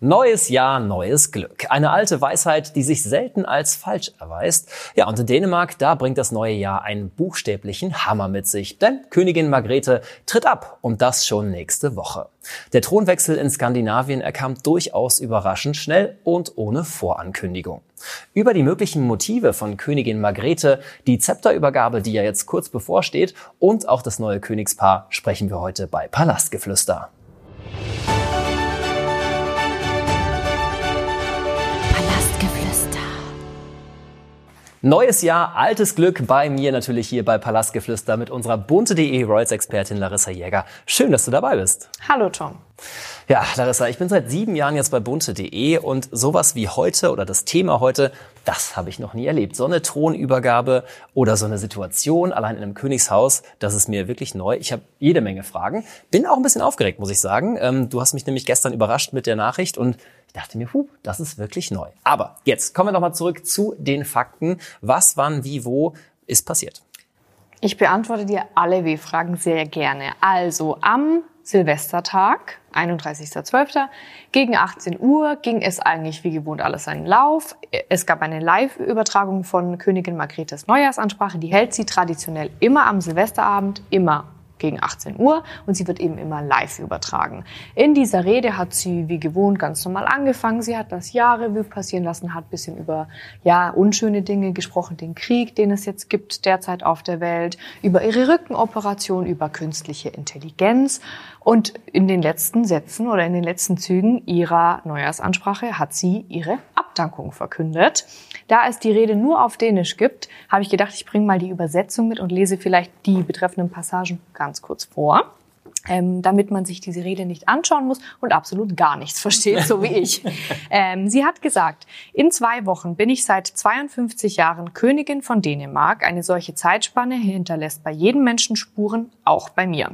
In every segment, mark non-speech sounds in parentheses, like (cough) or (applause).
Neues Jahr, neues Glück. Eine alte Weisheit, die sich selten als falsch erweist. Ja, und in Dänemark, da bringt das neue Jahr einen buchstäblichen Hammer mit sich. Denn Königin Margrethe tritt ab und das schon nächste Woche. Der Thronwechsel in Skandinavien, er kam durchaus überraschend schnell und ohne Vorankündigung. Über die möglichen Motive von Königin Margrethe, die Zepterübergabe, die ja jetzt kurz bevorsteht, und auch das neue Königspaar sprechen wir heute bei Palastgeflüster. Neues Jahr, altes Glück bei mir natürlich hier bei Palastgeflüster mit unserer bunte.de Royals-Expertin Larissa Jäger. Schön, dass du dabei bist. Hallo Tom. Ja, Larissa, ich bin seit sieben Jahren jetzt bei bunte.de und sowas wie heute oder das Thema heute, das habe ich noch nie erlebt. So eine Thronübergabe oder so eine Situation allein in einem Königshaus, das ist mir wirklich neu. Ich habe jede Menge Fragen. Bin auch ein bisschen aufgeregt, muss ich sagen. Ähm, du hast mich nämlich gestern überrascht mit der Nachricht und dachte mir, puh, das ist wirklich neu. Aber jetzt kommen wir nochmal zurück zu den Fakten. Was, wann, wie, wo ist passiert? Ich beantworte dir alle W-Fragen sehr gerne. Also am Silvestertag, 31.12. gegen 18 Uhr ging es eigentlich wie gewohnt alles seinen Lauf. Es gab eine Live-Übertragung von Königin Margrethes Neujahrsansprache. Die hält sie traditionell immer am Silvesterabend, immer gegen 18 Uhr und sie wird eben immer live übertragen. In dieser Rede hat sie wie gewohnt ganz normal angefangen. Sie hat das Jahrrevue passieren lassen, hat bisschen über ja unschöne Dinge gesprochen, den Krieg, den es jetzt gibt derzeit auf der Welt, über ihre Rückenoperation, über künstliche Intelligenz und in den letzten Sätzen oder in den letzten Zügen ihrer Neujahrsansprache hat sie ihre Abdankung verkündet. Da es die Rede nur auf Dänisch gibt, habe ich gedacht, ich bringe mal die Übersetzung mit und lese vielleicht die betreffenden Passagen ganz kurz vor ähm, damit man sich diese Rede nicht anschauen muss und absolut gar nichts versteht, so wie ich. (laughs) Ähm, sie hat gesagt, in zwei Wochen bin ich seit 52 Jahren Königin von Dänemark. Eine solche Zeitspanne hinterlässt bei jedem Menschen Spuren, auch bei mir.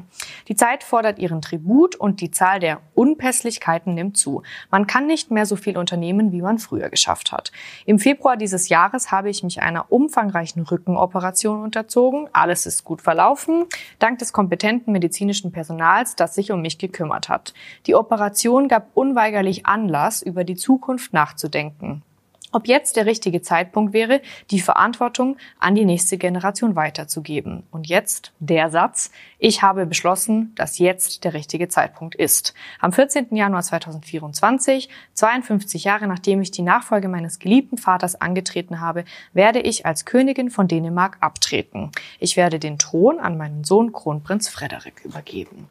Die Zeit fordert ihren Tribut und die Zahl der Unpässlichkeiten nimmt zu. Man kann nicht mehr so viel unternehmen, wie man früher geschafft hat. Im Februar dieses Jahres habe ich mich einer umfangreichen Rückenoperation unterzogen. Alles ist gut verlaufen. Dank des kompetenten medizinischen Personals Personals, das sich um mich gekümmert hat. Die Operation gab unweigerlich Anlass, über die Zukunft nachzudenken. Ob jetzt der richtige Zeitpunkt wäre, die Verantwortung an die nächste Generation weiterzugeben. Und jetzt der Satz. Ich habe beschlossen, dass jetzt der richtige Zeitpunkt ist. Am 14. Januar 2024, 52 Jahre nachdem ich die Nachfolge meines geliebten Vaters angetreten habe, werde ich als Königin von Dänemark abtreten. Ich werde den Thron an meinen Sohn Kronprinz Frederik übergeben.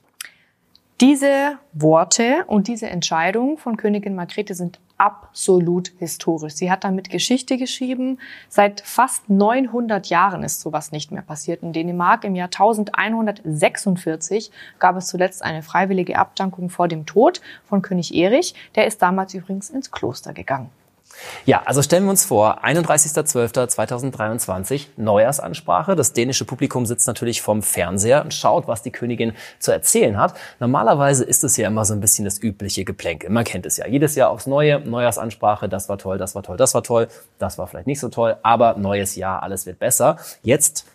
Diese Worte und diese Entscheidung von Königin Margrethe sind absolut historisch. Sie hat damit Geschichte geschrieben. Seit fast 900 Jahren ist sowas nicht mehr passiert in Dänemark. Im Jahr 1146 gab es zuletzt eine freiwillige Abdankung vor dem Tod von König Erich. Der ist damals übrigens ins Kloster gegangen. Ja, also stellen wir uns vor, 31.12.2023, Neujahrsansprache. Das dänische Publikum sitzt natürlich vorm Fernseher und schaut, was die Königin zu erzählen hat. Normalerweise ist es ja immer so ein bisschen das übliche Geplänkel. Man kennt es ja. Jedes Jahr aufs Neue, Neujahrsansprache, das war toll, das war toll, das war toll, das war vielleicht nicht so toll, aber neues Jahr, alles wird besser. Jetzt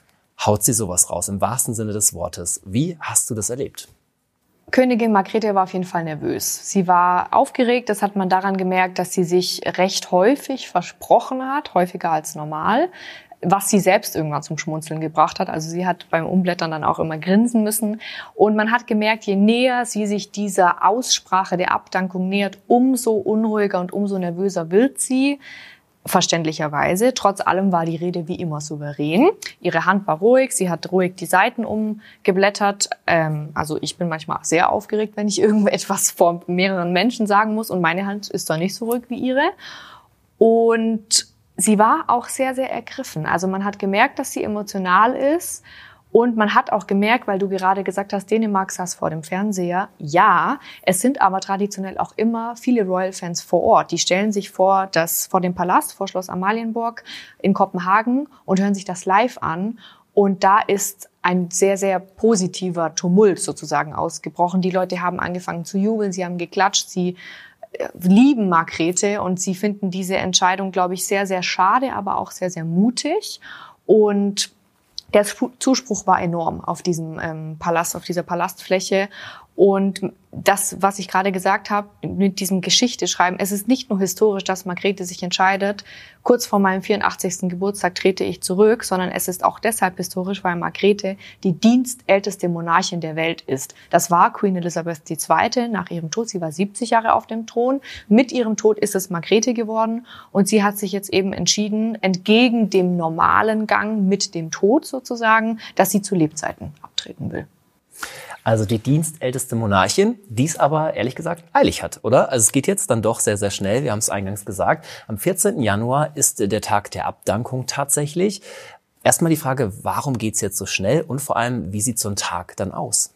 haut sie sowas raus, im wahrsten Sinne des Wortes. Wie hast du das erlebt? Königin Margrethe war auf jeden Fall nervös. Sie war aufgeregt, das hat man daran gemerkt, dass sie sich recht häufig versprochen hat, häufiger als normal, was sie selbst irgendwann zum Schmunzeln gebracht hat. Also sie hat beim Umblättern dann auch immer grinsen müssen. Und man hat gemerkt, je näher sie sich dieser Aussprache der Abdankung nähert, umso unruhiger und umso nervöser wird sie verständlicherweise. Trotz allem war die Rede wie immer souverän. Ihre Hand war ruhig, sie hat ruhig die Seiten umgeblättert. Ähm, also ich bin manchmal sehr aufgeregt, wenn ich (laughs) irgendetwas vor mehreren Menschen sagen muss und meine Hand ist da nicht so ruhig wie ihre. Und sie war auch sehr, sehr ergriffen. Also man hat gemerkt, dass sie emotional ist und man hat auch gemerkt, weil du gerade gesagt hast, Dänemark saß vor dem Fernseher. Ja, es sind aber traditionell auch immer viele Royal-Fans vor Ort. Die stellen sich vor, das, vor dem Palast, vor Schloss Amalienburg in Kopenhagen und hören sich das live an. Und da ist ein sehr, sehr positiver Tumult sozusagen ausgebrochen. Die Leute haben angefangen zu jubeln, sie haben geklatscht, sie äh, lieben Margrethe und sie finden diese Entscheidung, glaube ich, sehr, sehr schade, aber auch sehr, sehr mutig. Und der Zuspruch war enorm auf diesem ähm, Palast, auf dieser Palastfläche. Und das, was ich gerade gesagt habe, mit diesem Geschichte schreiben, es ist nicht nur historisch, dass Margrethe sich entscheidet, kurz vor meinem 84. Geburtstag trete ich zurück, sondern es ist auch deshalb historisch, weil Margrethe die dienstälteste Monarchin der Welt ist. Das war Queen Elizabeth II. nach ihrem Tod. Sie war 70 Jahre auf dem Thron. Mit ihrem Tod ist es Margrethe geworden und sie hat sich jetzt eben entschieden, entgegen dem normalen Gang mit dem Tod sozusagen, dass sie zu Lebzeiten abtreten will. Also die dienstälteste Monarchin, die es aber ehrlich gesagt eilig hat, oder? Also es geht jetzt dann doch sehr, sehr schnell. Wir haben es eingangs gesagt. Am 14. Januar ist der Tag der Abdankung tatsächlich. Erstmal die Frage, warum geht's jetzt so schnell und vor allem, wie sieht so ein Tag dann aus?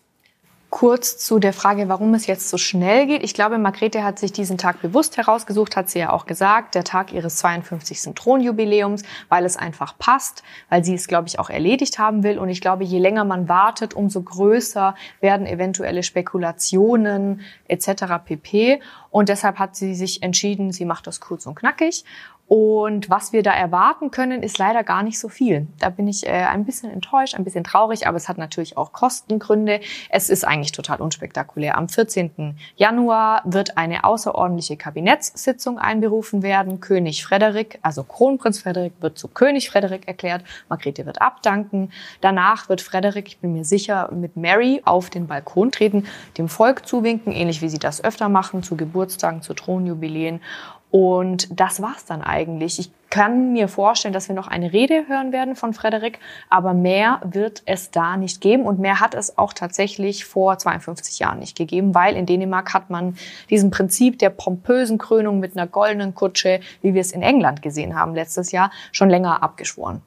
Kurz zu der Frage, warum es jetzt so schnell geht. Ich glaube, Margrethe hat sich diesen Tag bewusst herausgesucht, hat sie ja auch gesagt, der Tag ihres 52. Thronjubiläums, weil es einfach passt, weil sie es, glaube ich, auch erledigt haben will. Und ich glaube, je länger man wartet, umso größer werden eventuelle Spekulationen etc. pp. Und deshalb hat sie sich entschieden, sie macht das kurz und knackig und was wir da erwarten können, ist leider gar nicht so viel. Da bin ich äh, ein bisschen enttäuscht, ein bisschen traurig, aber es hat natürlich auch Kostengründe. Es ist eigentlich total unspektakulär. Am 14. Januar wird eine außerordentliche Kabinettssitzung einberufen werden. König Frederik, also Kronprinz Frederik, wird zu König Frederik erklärt. Margrethe wird abdanken. Danach wird Frederik, ich bin mir sicher, mit Mary auf den Balkon treten, dem Volk zuwinken, ähnlich wie sie das öfter machen, zu Geburtstagen, zu Thronjubiläen. Und das war's dann eigentlich. Ich kann mir vorstellen, dass wir noch eine Rede hören werden von Frederik, aber mehr wird es da nicht geben und mehr hat es auch tatsächlich vor 52 Jahren nicht gegeben, weil in Dänemark hat man diesem Prinzip der pompösen Krönung mit einer goldenen Kutsche, wie wir es in England gesehen haben letztes Jahr, schon länger abgeschworen.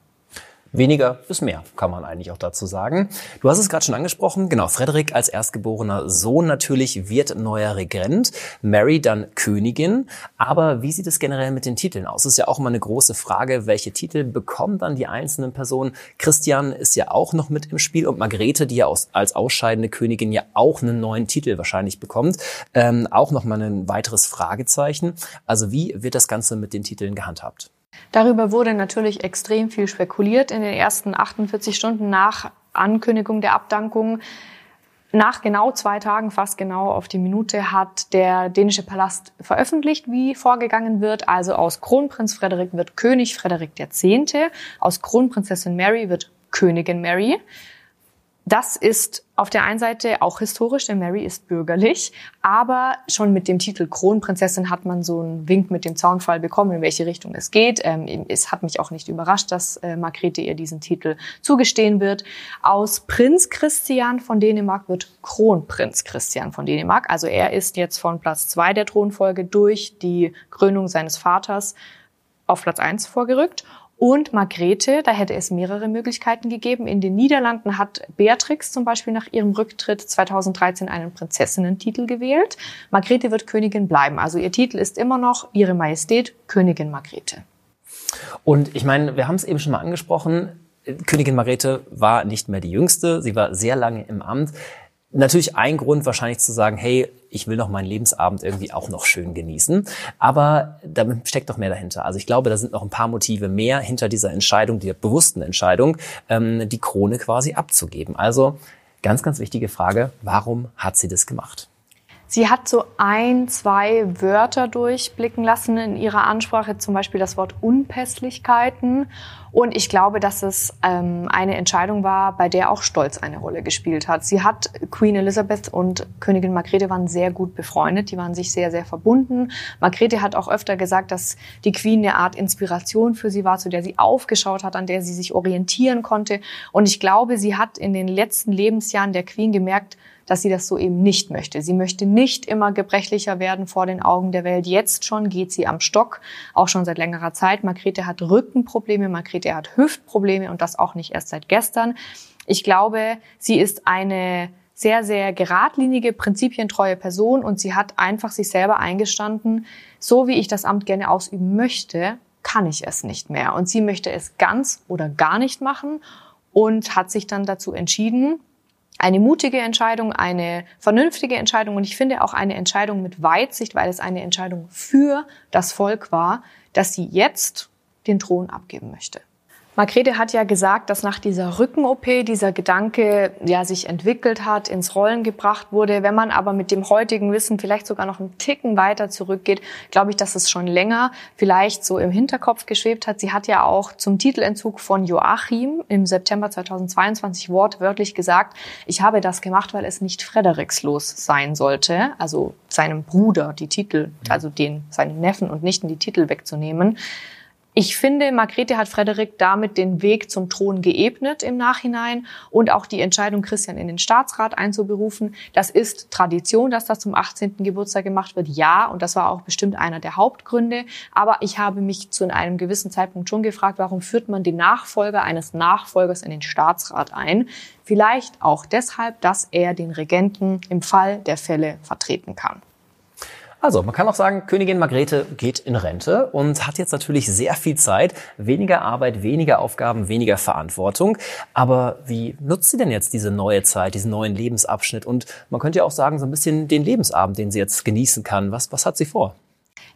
Weniger bis mehr, kann man eigentlich auch dazu sagen. Du hast es gerade schon angesprochen. Genau, Frederik als erstgeborener Sohn natürlich wird neuer Regent, Mary dann Königin. Aber wie sieht es generell mit den Titeln aus? Ist ja auch immer eine große Frage, welche Titel bekommen dann die einzelnen Personen? Christian ist ja auch noch mit im Spiel und Margrethe, die ja als ausscheidende Königin ja auch einen neuen Titel wahrscheinlich bekommt, ähm, auch nochmal ein weiteres Fragezeichen. Also wie wird das Ganze mit den Titeln gehandhabt? Darüber wurde natürlich extrem viel spekuliert in den ersten 48 Stunden nach Ankündigung der Abdankung. Nach genau zwei Tagen, fast genau auf die Minute, hat der dänische Palast veröffentlicht, wie vorgegangen wird. Also aus Kronprinz Frederik wird König Frederik X., aus Kronprinzessin Mary wird Königin Mary. Das ist auf der einen Seite auch historisch, denn Mary ist bürgerlich, aber schon mit dem Titel Kronprinzessin hat man so einen Wink mit dem Zaunfall bekommen, in welche Richtung es geht. Ähm, es hat mich auch nicht überrascht, dass äh, Margrethe ihr diesen Titel zugestehen wird. Aus Prinz Christian von Dänemark wird Kronprinz Christian von Dänemark. Also er ist jetzt von Platz zwei der Thronfolge durch die Krönung seines Vaters auf Platz eins vorgerückt. Und Margrethe, da hätte es mehrere Möglichkeiten gegeben. In den Niederlanden hat Beatrix zum Beispiel nach ihrem Rücktritt 2013 einen Prinzessinnentitel gewählt. Margrethe wird Königin bleiben. Also ihr Titel ist immer noch Ihre Majestät Königin Margrethe. Und ich meine, wir haben es eben schon mal angesprochen. Königin Margrethe war nicht mehr die jüngste. Sie war sehr lange im Amt natürlich ein Grund wahrscheinlich zu sagen, hey, ich will noch meinen Lebensabend irgendwie auch noch schön genießen. Aber da steckt doch mehr dahinter. Also ich glaube, da sind noch ein paar Motive mehr hinter dieser Entscheidung, der bewussten Entscheidung, ähm, die Krone quasi abzugeben. Also ganz, ganz wichtige Frage, warum hat sie das gemacht? Sie hat so ein, zwei Wörter durchblicken lassen in ihrer Ansprache, zum Beispiel das Wort Unpässlichkeiten. Und ich glaube, dass es ähm, eine Entscheidung war, bei der auch Stolz eine Rolle gespielt hat. Sie hat Queen Elizabeth und Königin Margrethe waren sehr gut befreundet, die waren sich sehr, sehr verbunden. Margrethe hat auch öfter gesagt, dass die Queen eine Art Inspiration für sie war, zu der sie aufgeschaut hat, an der sie sich orientieren konnte. Und ich glaube, sie hat in den letzten Lebensjahren der Queen gemerkt, dass sie das so eben nicht möchte. Sie möchte nicht immer gebrechlicher werden vor den Augen der Welt. Jetzt schon geht sie am Stock, auch schon seit längerer Zeit. Margrethe hat Rückenprobleme, Margrethe hat Hüftprobleme und das auch nicht erst seit gestern. Ich glaube, sie ist eine sehr, sehr geradlinige, prinzipientreue Person und sie hat einfach sich selber eingestanden, so wie ich das Amt gerne ausüben möchte, kann ich es nicht mehr. Und sie möchte es ganz oder gar nicht machen und hat sich dann dazu entschieden, eine mutige Entscheidung, eine vernünftige Entscheidung und ich finde auch eine Entscheidung mit Weitsicht, weil es eine Entscheidung für das Volk war, dass sie jetzt den Thron abgeben möchte. Margrethe hat ja gesagt, dass nach dieser Rücken-OP dieser Gedanke ja sich entwickelt hat, ins Rollen gebracht wurde. Wenn man aber mit dem heutigen Wissen vielleicht sogar noch einen Ticken weiter zurückgeht, glaube ich, dass es schon länger vielleicht so im Hinterkopf geschwebt hat. Sie hat ja auch zum Titelentzug von Joachim im September 2022 wortwörtlich gesagt, ich habe das gemacht, weil es nicht Frederikslos sein sollte, also seinem Bruder die Titel, also den, seinen Neffen und Nichten die Titel wegzunehmen. Ich finde, Margrethe hat Frederik damit den Weg zum Thron geebnet im Nachhinein und auch die Entscheidung, Christian in den Staatsrat einzuberufen. Das ist Tradition, dass das zum 18. Geburtstag gemacht wird. Ja, und das war auch bestimmt einer der Hauptgründe. Aber ich habe mich zu einem gewissen Zeitpunkt schon gefragt, warum führt man den Nachfolger eines Nachfolgers in den Staatsrat ein? Vielleicht auch deshalb, dass er den Regenten im Fall der Fälle vertreten kann. Also, man kann auch sagen, Königin Margrethe geht in Rente und hat jetzt natürlich sehr viel Zeit, weniger Arbeit, weniger Aufgaben, weniger Verantwortung. Aber wie nutzt sie denn jetzt diese neue Zeit, diesen neuen Lebensabschnitt? Und man könnte ja auch sagen, so ein bisschen den Lebensabend, den sie jetzt genießen kann. Was, was hat sie vor?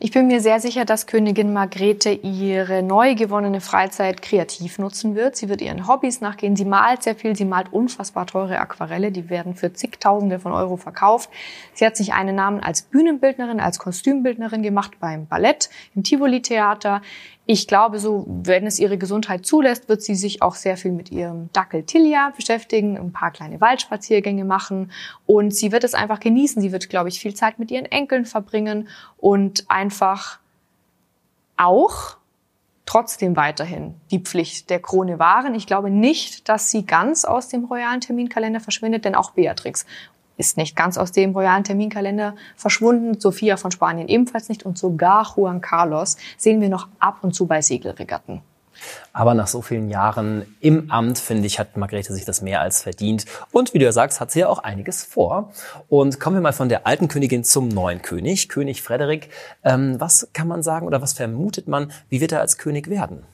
Ich bin mir sehr sicher, dass Königin Margrethe ihre neu gewonnene Freizeit kreativ nutzen wird. Sie wird ihren Hobbys nachgehen. Sie malt sehr viel. Sie malt unfassbar teure Aquarelle. Die werden für zigtausende von Euro verkauft. Sie hat sich einen Namen als Bühnenbildnerin, als Kostümbildnerin gemacht beim Ballett, im Tivoli-Theater. Ich glaube, so, wenn es ihre Gesundheit zulässt, wird sie sich auch sehr viel mit ihrem Dackel Tilia beschäftigen, ein paar kleine Waldspaziergänge machen und sie wird es einfach genießen. Sie wird, glaube ich, viel Zeit mit ihren Enkeln verbringen und einfach auch trotzdem weiterhin die Pflicht der Krone wahren. Ich glaube nicht, dass sie ganz aus dem royalen Terminkalender verschwindet, denn auch Beatrix ist nicht ganz aus dem royalen Terminkalender verschwunden. Sophia von Spanien ebenfalls nicht und sogar Juan Carlos sehen wir noch ab und zu bei Segelregatten. Aber nach so vielen Jahren im Amt, finde ich, hat Margrethe sich das mehr als verdient. Und wie du ja sagst, hat sie ja auch einiges vor. Und kommen wir mal von der alten Königin zum neuen König, König Frederik. Ähm, was kann man sagen oder was vermutet man, wie wird er als König werden?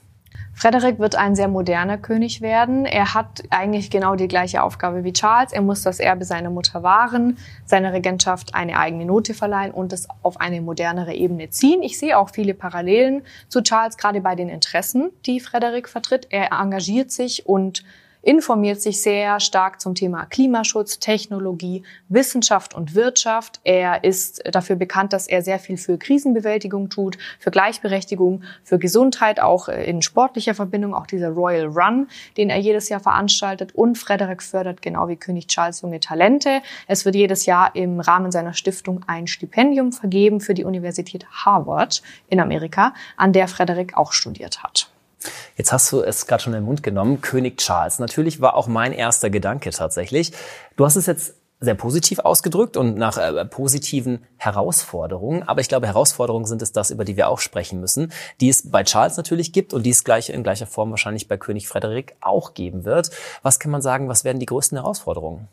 Frederik wird ein sehr moderner König werden. Er hat eigentlich genau die gleiche Aufgabe wie Charles. Er muss das Erbe seiner Mutter wahren, seiner Regentschaft eine eigene Note verleihen und es auf eine modernere Ebene ziehen. Ich sehe auch viele Parallelen zu Charles, gerade bei den Interessen, die Frederik vertritt. Er engagiert sich und informiert sich sehr stark zum Thema Klimaschutz, Technologie, Wissenschaft und Wirtschaft. Er ist dafür bekannt, dass er sehr viel für Krisenbewältigung tut, für Gleichberechtigung, für Gesundheit, auch in sportlicher Verbindung, auch dieser Royal Run, den er jedes Jahr veranstaltet. Und Frederick fördert genau wie König Charles junge Talente. Es wird jedes Jahr im Rahmen seiner Stiftung ein Stipendium vergeben für die Universität Harvard in Amerika, an der Frederick auch studiert hat. Jetzt hast du es gerade schon in den Mund genommen, König Charles. Natürlich war auch mein erster Gedanke tatsächlich. Du hast es jetzt sehr positiv ausgedrückt und nach äh, positiven Herausforderungen. Aber ich glaube, Herausforderungen sind es das, über die wir auch sprechen müssen, die es bei Charles natürlich gibt und die es gleich in gleicher Form wahrscheinlich bei König Frederik auch geben wird. Was kann man sagen, was werden die größten Herausforderungen?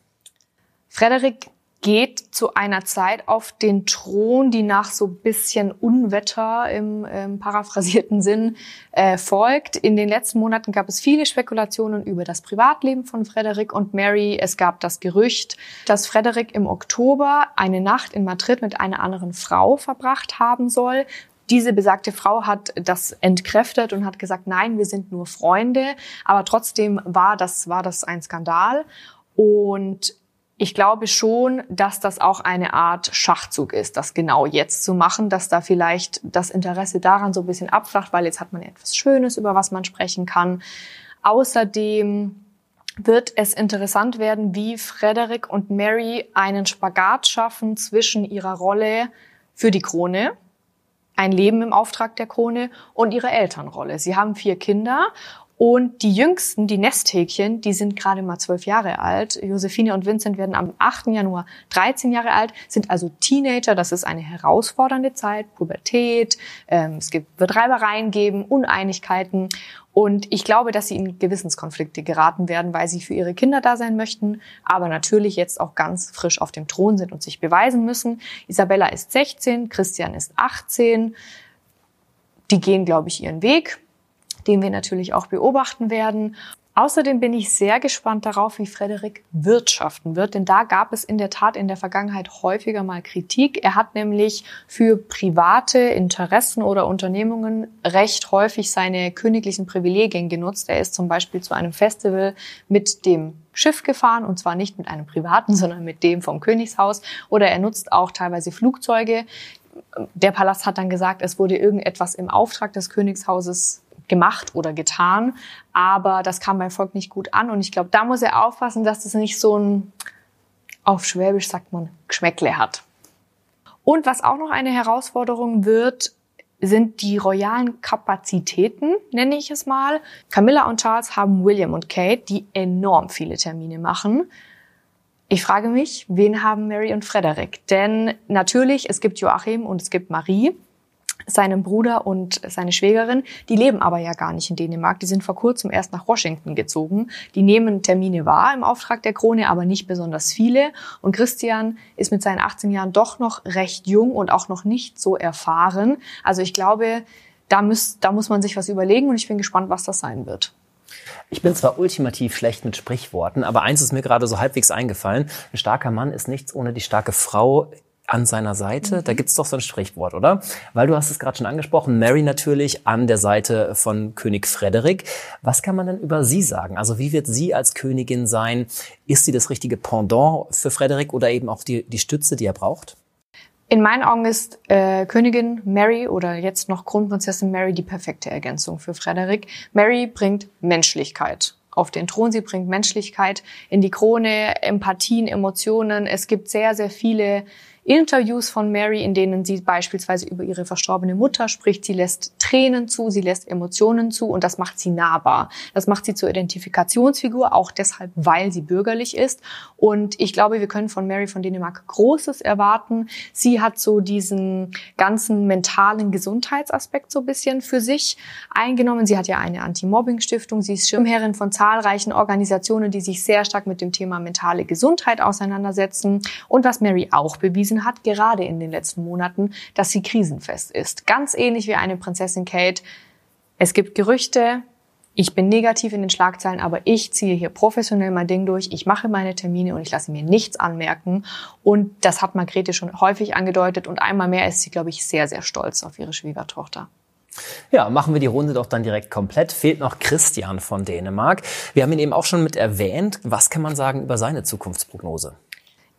Frederik geht zu einer Zeit auf den Thron, die nach so bisschen Unwetter im, im paraphrasierten Sinn äh, folgt. In den letzten Monaten gab es viele Spekulationen über das Privatleben von Frederick und Mary. Es gab das Gerücht, dass Frederick im Oktober eine Nacht in Madrid mit einer anderen Frau verbracht haben soll. Diese besagte Frau hat das entkräftet und hat gesagt, nein, wir sind nur Freunde. Aber trotzdem war das, war das ein Skandal. Und ich glaube schon, dass das auch eine Art Schachzug ist, das genau jetzt zu machen, dass da vielleicht das Interesse daran so ein bisschen abflacht, weil jetzt hat man etwas Schönes, über was man sprechen kann. Außerdem wird es interessant werden, wie Frederick und Mary einen Spagat schaffen zwischen ihrer Rolle für die Krone, ein Leben im Auftrag der Krone und ihrer Elternrolle. Sie haben vier Kinder und die Jüngsten, die Nesthäkchen, die sind gerade mal zwölf Jahre alt. Josephine und Vincent werden am 8. Januar 13 Jahre alt, sind also Teenager. Das ist eine herausfordernde Zeit, Pubertät. Ähm, es gibt, wird Reibereien geben, Uneinigkeiten. Und ich glaube, dass sie in Gewissenskonflikte geraten werden, weil sie für ihre Kinder da sein möchten, aber natürlich jetzt auch ganz frisch auf dem Thron sind und sich beweisen müssen. Isabella ist 16, Christian ist 18. Die gehen, glaube ich, ihren Weg den wir natürlich auch beobachten werden. Außerdem bin ich sehr gespannt darauf, wie Frederik wirtschaften wird, denn da gab es in der Tat in der Vergangenheit häufiger mal Kritik. Er hat nämlich für private Interessen oder Unternehmungen recht häufig seine königlichen Privilegien genutzt. Er ist zum Beispiel zu einem Festival mit dem Schiff gefahren und zwar nicht mit einem privaten, (laughs) sondern mit dem vom Königshaus. Oder er nutzt auch teilweise Flugzeuge. Der Palast hat dann gesagt, es wurde irgendetwas im Auftrag des Königshauses gemacht oder getan, aber das kam beim Volk nicht gut an und ich glaube, da muss er aufpassen, dass das nicht so ein, auf Schwäbisch sagt man, Geschmäckle hat. Und was auch noch eine Herausforderung wird, sind die royalen Kapazitäten, nenne ich es mal. Camilla und Charles haben William und Kate, die enorm viele Termine machen. Ich frage mich, wen haben Mary und Frederick? Denn natürlich, es gibt Joachim und es gibt Marie seinem Bruder und seine Schwägerin, die leben aber ja gar nicht in Dänemark. Die sind vor kurzem erst nach Washington gezogen. Die nehmen Termine wahr im Auftrag der Krone, aber nicht besonders viele. Und Christian ist mit seinen 18 Jahren doch noch recht jung und auch noch nicht so erfahren. Also ich glaube, da muss, da muss man sich was überlegen und ich bin gespannt, was das sein wird. Ich bin zwar ultimativ schlecht mit Sprichworten, aber eins ist mir gerade so halbwegs eingefallen. Ein starker Mann ist nichts ohne die starke Frau an seiner Seite. Mhm. Da gibt's doch so ein Sprichwort, oder? Weil du hast es gerade schon angesprochen, Mary natürlich an der Seite von König Frederik. Was kann man denn über sie sagen? Also wie wird sie als Königin sein? Ist sie das richtige Pendant für Frederik oder eben auch die, die Stütze, die er braucht? In meinen Augen ist äh, Königin Mary oder jetzt noch Kronprinzessin Mary die perfekte Ergänzung für Frederik. Mary bringt Menschlichkeit auf den Thron. Sie bringt Menschlichkeit in die Krone, Empathien, Emotionen. Es gibt sehr, sehr viele Interviews von Mary, in denen sie beispielsweise über ihre verstorbene Mutter spricht. Sie lässt Tränen zu, sie lässt Emotionen zu und das macht sie nahbar. Das macht sie zur Identifikationsfigur, auch deshalb, weil sie bürgerlich ist. Und ich glaube, wir können von Mary von Dänemark Großes erwarten. Sie hat so diesen ganzen mentalen Gesundheitsaspekt so ein bisschen für sich eingenommen. Sie hat ja eine Anti-Mobbing-Stiftung. Sie ist Schirmherrin von zahlreichen Organisationen, die sich sehr stark mit dem Thema mentale Gesundheit auseinandersetzen. Und was Mary auch bewiesen bewiesen hat, gerade in den letzten Monaten, dass sie krisenfest ist. Ganz ähnlich wie eine Prinzessin Kate. Es gibt Gerüchte, ich bin negativ in den Schlagzeilen, aber ich ziehe hier professionell mein Ding durch. Ich mache meine Termine und ich lasse mir nichts anmerken. Und das hat Margrethe schon häufig angedeutet. Und einmal mehr ist sie, glaube ich, sehr, sehr stolz auf ihre Schwiegertochter. Ja, machen wir die Runde doch dann direkt komplett. Fehlt noch Christian von Dänemark. Wir haben ihn eben auch schon mit erwähnt. Was kann man sagen über seine Zukunftsprognose?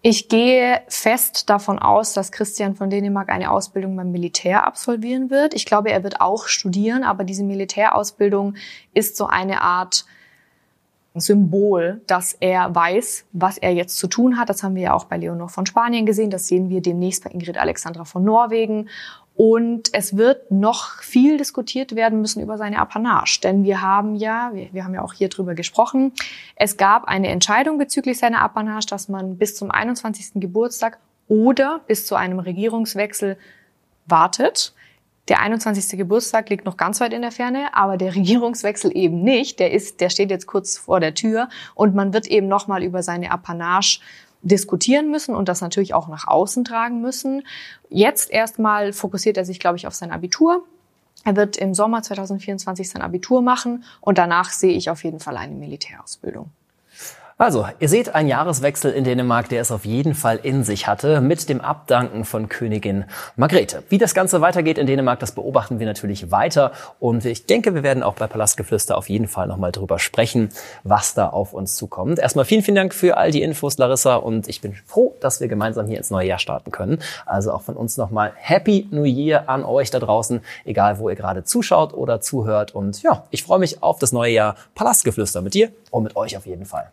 Ich gehe fest davon aus, dass Christian von Dänemark eine Ausbildung beim Militär absolvieren wird. Ich glaube, er wird auch studieren, aber diese Militärausbildung ist so eine Art Symbol, dass er weiß, was er jetzt zu tun hat. Das haben wir ja auch bei Leonor von Spanien gesehen. Das sehen wir demnächst bei Ingrid Alexandra von Norwegen. Und es wird noch viel diskutiert werden müssen über seine Apanage. Denn wir haben ja, wir, wir, haben ja auch hier drüber gesprochen, es gab eine Entscheidung bezüglich seiner Apanage, dass man bis zum 21. Geburtstag oder bis zu einem Regierungswechsel wartet. Der 21. Geburtstag liegt noch ganz weit in der Ferne, aber der (laughs) Regierungswechsel eben nicht. Der ist, der steht jetzt kurz vor der Tür und man wird eben nochmal über seine Apanage diskutieren müssen und das natürlich auch nach außen tragen müssen. Jetzt erstmal fokussiert er sich, glaube ich, auf sein Abitur. Er wird im Sommer 2024 sein Abitur machen und danach sehe ich auf jeden Fall eine Militärausbildung. Also, ihr seht einen Jahreswechsel in Dänemark, der es auf jeden Fall in sich hatte, mit dem Abdanken von Königin Margrethe. Wie das Ganze weitergeht in Dänemark, das beobachten wir natürlich weiter. Und ich denke, wir werden auch bei Palastgeflüster auf jeden Fall nochmal drüber sprechen, was da auf uns zukommt. Erstmal vielen, vielen Dank für all die Infos, Larissa. Und ich bin froh, dass wir gemeinsam hier ins neue Jahr starten können. Also auch von uns nochmal Happy New Year an euch da draußen, egal wo ihr gerade zuschaut oder zuhört. Und ja, ich freue mich auf das neue Jahr Palastgeflüster mit dir und mit euch auf jeden Fall.